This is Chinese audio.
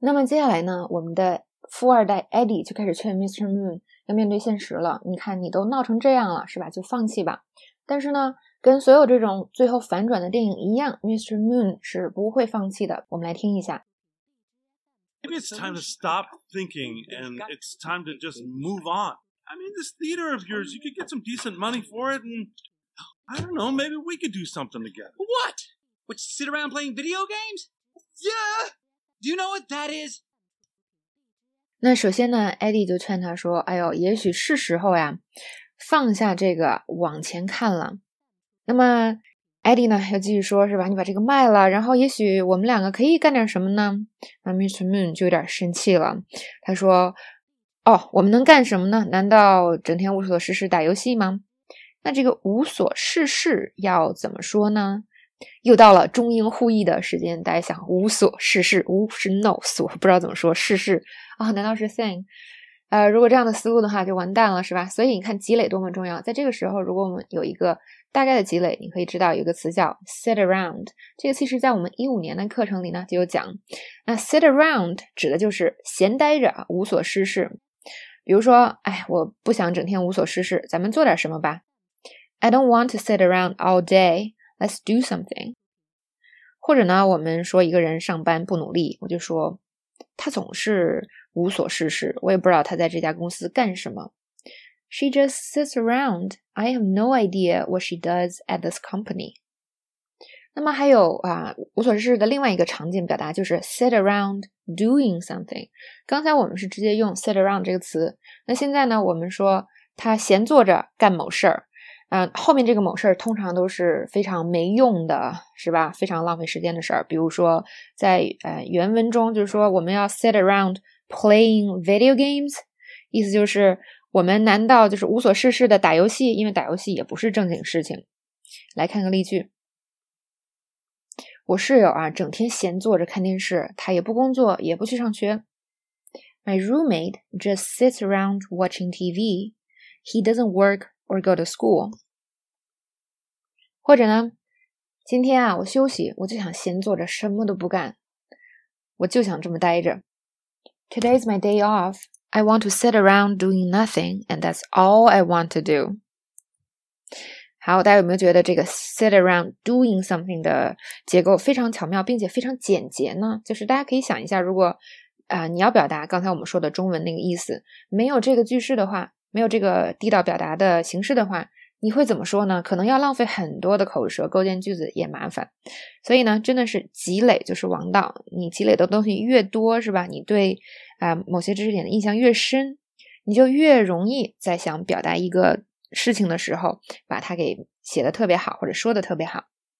那么接下来呢，我们的富二代 Eddie 就开始劝 Mr. Moon 要面对现实了。你看，你都闹成这样了，是吧？就放弃吧。但是呢，跟所有这种最后反转的电影一样，Mr. Moon 是不会放弃的。我们来听一下。Maybe it's time to stop thinking and it's time to just move on. I mean, this theater of yours, you could get some decent money for it, and I don't know, maybe we could do something together. What? Which sit around playing video games? Yeah. Do you know what that is? 那首先呢，艾迪就劝他说：“哎呦，也许是时候呀，放下这个，往前看了。”那么艾迪呢，又继续说：“是吧？你把这个卖了，然后也许我们两个可以干点什么呢？”那 Mr. Moon 就有点生气了，他说：“哦，我们能干什么呢？难道整天无所事事打游戏吗？那这个无所事事要怎么说呢？”又到了中英互译的时间，大家想无所事事，无是 no，所不知道怎么说，事事啊，难道是 thing？呃，如果这样的思路的话，就完蛋了，是吧？所以你看积累多么重要，在这个时候，如果我们有一个大概的积累，你可以知道有一个词叫 sit around，这个其实在我们一五年的课程里呢就有讲。那 sit around 指的就是闲待着，无所事事。比如说，哎，我不想整天无所事事，咱们做点什么吧？I don't want to sit around all day. Let's do something。或者呢，我们说一个人上班不努力，我就说他总是无所事事，我也不知道他在这家公司干什么。She just sits around. I have no idea what she does at this company. 那么还有啊，无所事事的另外一个常见表达就是 sit around doing something。刚才我们是直接用 sit around 这个词，那现在呢，我们说他闲坐着干某事儿。嗯，后面这个某事儿通常都是非常没用的，是吧？非常浪费时间的事儿。比如说，在呃原文中就是说我们要 sit around playing video games，意思就是我们难道就是无所事事的打游戏？因为打游戏也不是正经事情。来看个例句：我室友啊，整天闲坐着看电视，他也不工作，也不去上学。My roommate just sits around watching TV. He doesn't work or go to school. 或者呢，今天啊，我休息，我就想闲坐着，什么都不干，我就想这么待着。Today's my day off. I want to sit around doing nothing, and that's all I want to do. 好，大家有没有觉得这个 sit around doing something 的结构非常巧妙，并且非常简洁呢？就是大家可以想一下，如果啊，你要表达刚才我们说的中文那个意思，没有这个句式的话，没有这个地道表达的形式的话。你会怎么说呢？可能要浪费很多的口舌，构建句子也麻烦。所以呢，真的是积累就是王道。你积累的东西越多，是吧？你对啊某些知识点的印象越深，你就越容易在想表达一个事情的时候，把它给写的特别好，或者说的特别好。